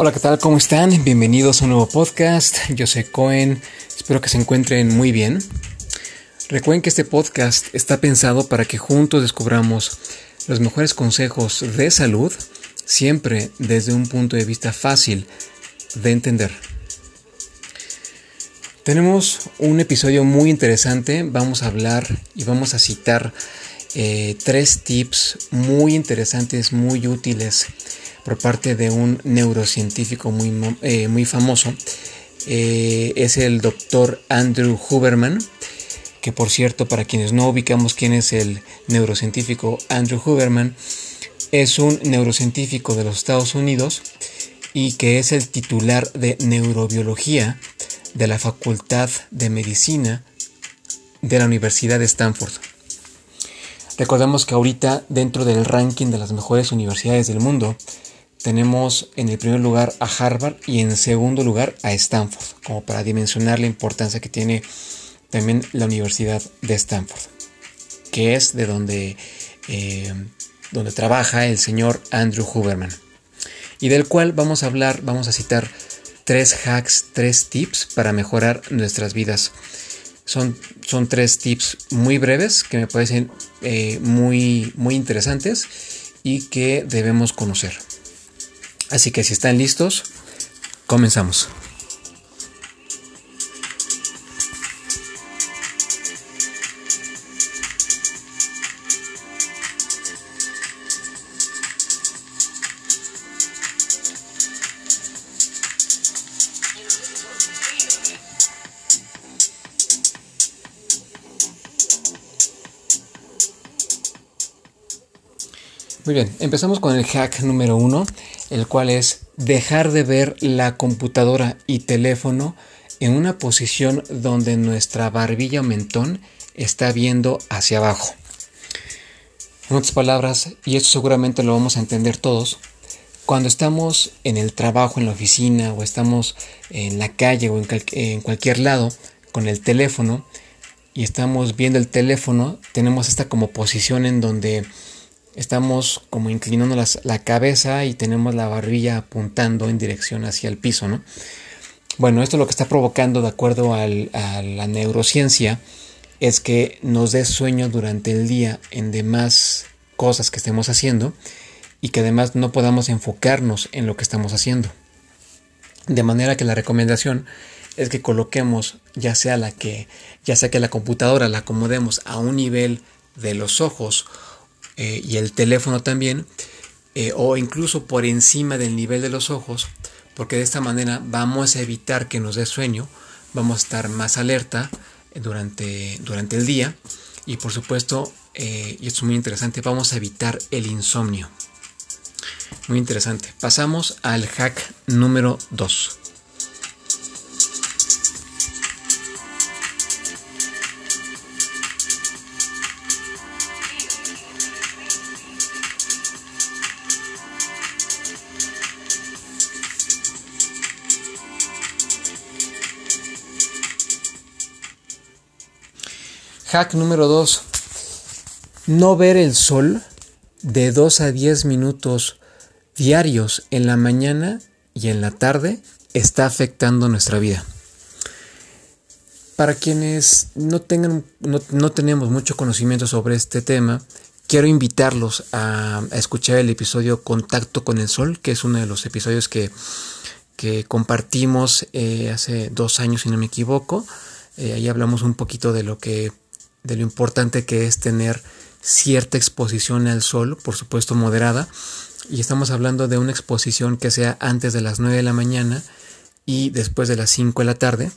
Hola, ¿qué tal? ¿Cómo están? Bienvenidos a un nuevo podcast. Yo soy Cohen. Espero que se encuentren muy bien. Recuerden que este podcast está pensado para que juntos descubramos los mejores consejos de salud, siempre desde un punto de vista fácil de entender. Tenemos un episodio muy interesante. Vamos a hablar y vamos a citar eh, tres tips muy interesantes, muy útiles por parte de un neurocientífico muy, eh, muy famoso. Eh, es el doctor Andrew Huberman, que por cierto, para quienes no ubicamos quién es el neurocientífico Andrew Huberman, es un neurocientífico de los Estados Unidos y que es el titular de neurobiología de la Facultad de Medicina de la Universidad de Stanford. Recordemos que ahorita dentro del ranking de las mejores universidades del mundo tenemos en el primer lugar a Harvard y en segundo lugar a Stanford, como para dimensionar la importancia que tiene también la Universidad de Stanford, que es de donde, eh, donde trabaja el señor Andrew Huberman, y del cual vamos a hablar, vamos a citar tres hacks, tres tips para mejorar nuestras vidas. Son, son tres tips muy breves que me parecen eh, muy, muy interesantes y que debemos conocer. Así que si están listos, comenzamos. Muy bien, empezamos con el hack número uno, el cual es dejar de ver la computadora y teléfono en una posición donde nuestra barbilla o mentón está viendo hacia abajo. En otras palabras, y esto seguramente lo vamos a entender todos, cuando estamos en el trabajo, en la oficina, o estamos en la calle o en, en cualquier lado con el teléfono, y estamos viendo el teléfono, tenemos esta como posición en donde estamos como inclinando la cabeza y tenemos la barbilla apuntando en dirección hacia el piso, ¿no? Bueno, esto lo que está provocando, de acuerdo a la neurociencia, es que nos dé sueño durante el día en demás cosas que estemos haciendo y que además no podamos enfocarnos en lo que estamos haciendo. De manera que la recomendación es que coloquemos ya sea la que ya sea que la computadora la acomodemos a un nivel de los ojos eh, y el teléfono también, eh, o incluso por encima del nivel de los ojos, porque de esta manera vamos a evitar que nos dé sueño, vamos a estar más alerta durante, durante el día y por supuesto, eh, y esto es muy interesante, vamos a evitar el insomnio. Muy interesante. Pasamos al hack número 2. Hack número 2. No ver el sol de 2 a 10 minutos diarios en la mañana y en la tarde está afectando nuestra vida. Para quienes no, tengan, no, tenemos mucho conocimiento sobre este tema, quiero invitarlos a, escuchar el episodio Contacto con el Sol, que es uno de los episodios que, que compartimos eh, hace dos años, si no me equivoco. Eh, ahí hablamos un poquito de lo que de lo importante que es tener cierta exposición al sol, por supuesto moderada, y estamos hablando de una exposición que sea antes de las 9 de la mañana y después de las 5 de la tarde,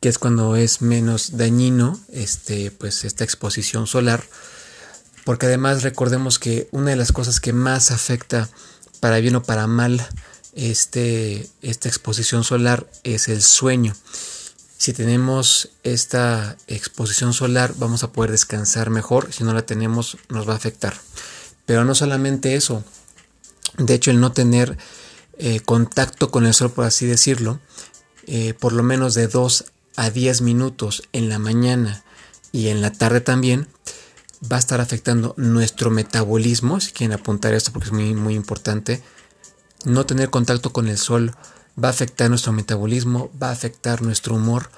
que es cuando es menos dañino este, pues esta exposición solar, porque además recordemos que una de las cosas que más afecta para bien o para mal este, esta exposición solar es el sueño. Si tenemos esta exposición solar vamos a poder descansar mejor, si no la tenemos nos va a afectar. Pero no solamente eso, de hecho el no tener eh, contacto con el sol, por así decirlo, eh, por lo menos de 2 a 10 minutos en la mañana y en la tarde también, va a estar afectando nuestro metabolismo, si quieren apuntar esto porque es muy, muy importante, no tener contacto con el sol va a afectar nuestro metabolismo, va a afectar nuestro humor.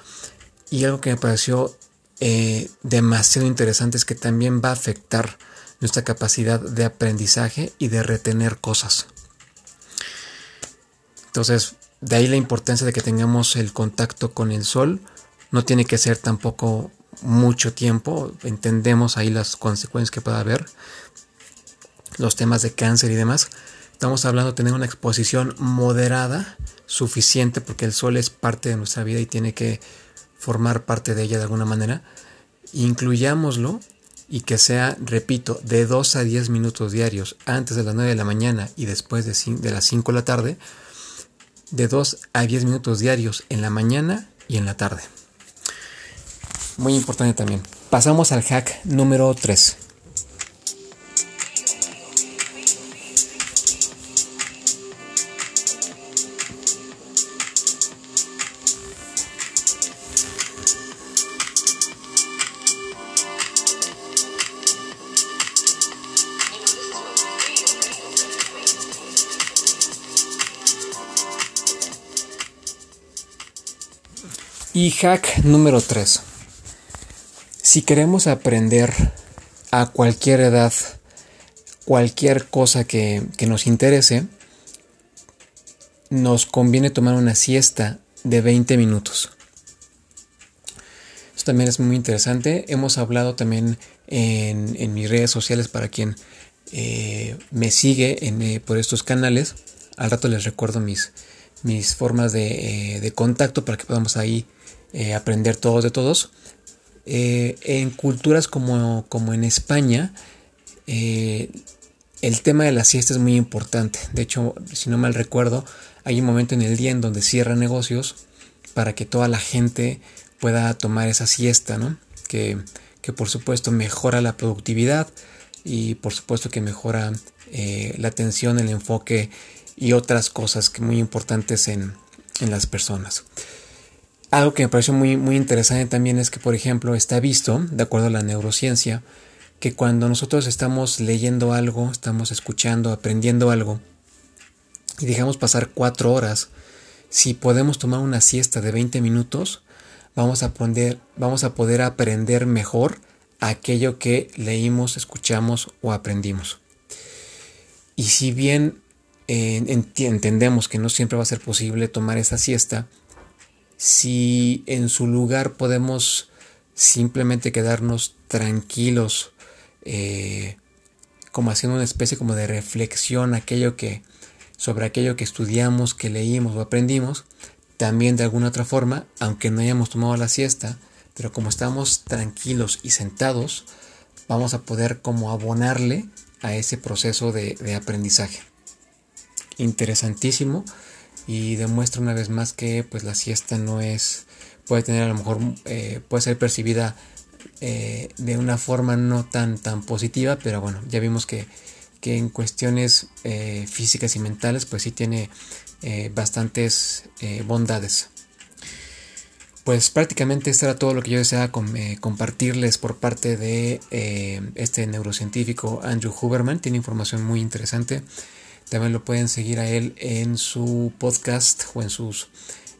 Y algo que me pareció eh, demasiado interesante es que también va a afectar nuestra capacidad de aprendizaje y de retener cosas. Entonces, de ahí la importancia de que tengamos el contacto con el sol. No tiene que ser tampoco mucho tiempo. Entendemos ahí las consecuencias que pueda haber. Los temas de cáncer y demás. Estamos hablando de tener una exposición moderada, suficiente, porque el sol es parte de nuestra vida y tiene que formar parte de ella de alguna manera. Incluyámoslo y que sea, repito, de 2 a 10 minutos diarios antes de las 9 de la mañana y después de, las 5 de la tarde de 2 a 10 minutos diarios en la mañana y en la tarde. Muy importante también. Pasamos al hack número 3. Y hack número 3. Si queremos aprender a cualquier edad, cualquier cosa que, nos interese, nos conviene tomar una siesta de 20 minutos. Esto también es muy interesante. Hemos hablado también en, mis redes sociales para quien eh, me sigue eh, por estos canales. Al rato les recuerdo mis, mis formas de, eh, de contacto para que podamos ahí eh, aprender todos de todos. Eh, en culturas como, como en España, eh, el tema de la siesta es muy importante. De hecho, si no mal recuerdo, hay un momento en el día en donde cierran negocios para que toda la gente pueda tomar esa siesta. Que, que por supuesto mejora la productividad y por supuesto que mejora la atención, el enfoque y otras cosas que muy importantes en, en las personas. Algo que me pareció muy, muy interesante también es que, por ejemplo, está visto, de acuerdo a la neurociencia, que cuando nosotros estamos leyendo algo, estamos escuchando, aprendiendo algo, y dejamos pasar cuatro horas, si podemos tomar una siesta de 20 minutos, vamos a, poder, vamos a poder aprender mejor aquello que leímos, escuchamos o aprendimos. Y si bien eh, entendemos que no siempre va a ser posible tomar esa siesta, si en su lugar podemos simplemente quedarnos tranquilos, eh, como haciendo una especie como de reflexión aquello que, sobre aquello que estudiamos, que leímos o aprendimos, también de alguna otra forma, aunque no hayamos tomado la siesta, pero como estamos tranquilos y sentados, vamos a poder como abonarle a ese proceso de, de aprendizaje. Interesantísimo y demuestra una vez más que pues la siesta no es puede tener a lo mejor eh, puede ser percibida eh, de una forma no tan tan positiva pero bueno ya vimos que, que en cuestiones eh, físicas y mentales pues sí tiene bastantes bondades. Pues prácticamente esto era todo lo que yo deseaba compartirles por parte de este neurocientífico Andrew Huberman. Tiene información muy interesante también lo pueden seguir a él en su podcast o en sus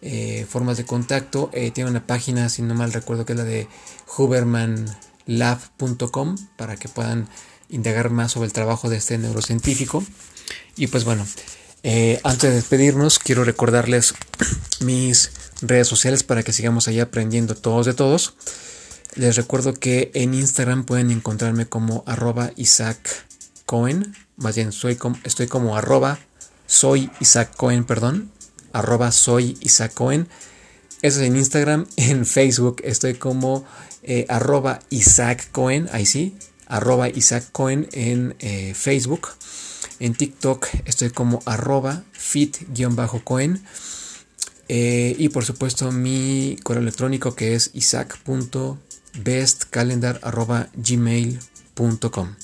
eh, formas de contacto. Eh, tiene una página, si no mal recuerdo, que es la de hubermanlab.com para que puedan indagar más sobre el trabajo de este neurocientífico. Y pues bueno, eh, antes de despedirnos, quiero recordarles mis redes sociales para que sigamos ahí aprendiendo todos de todos. Les recuerdo que en Instagram pueden encontrarme como arroba Isaac Cohen, más bien soy estoy como arroba soy Isaac Cohen, perdón, arroba Isaac Cohen. Eso es en Instagram, en Facebook estoy como eh, arroba Isaac Cohen, ahí sí, arroba Isaac Cohen en eh, Facebook. En TikTok estoy como arroba fit-cohen. Eh, y por supuesto mi correo electrónico que es isaac.bestcalendar.gmail.com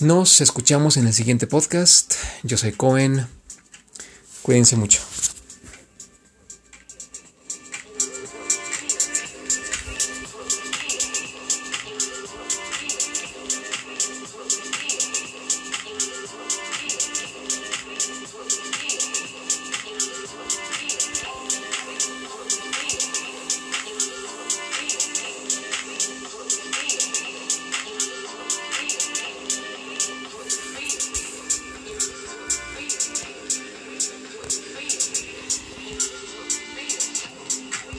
nos escuchamos en el siguiente podcast. Yo soy Cohen. Cuídense mucho.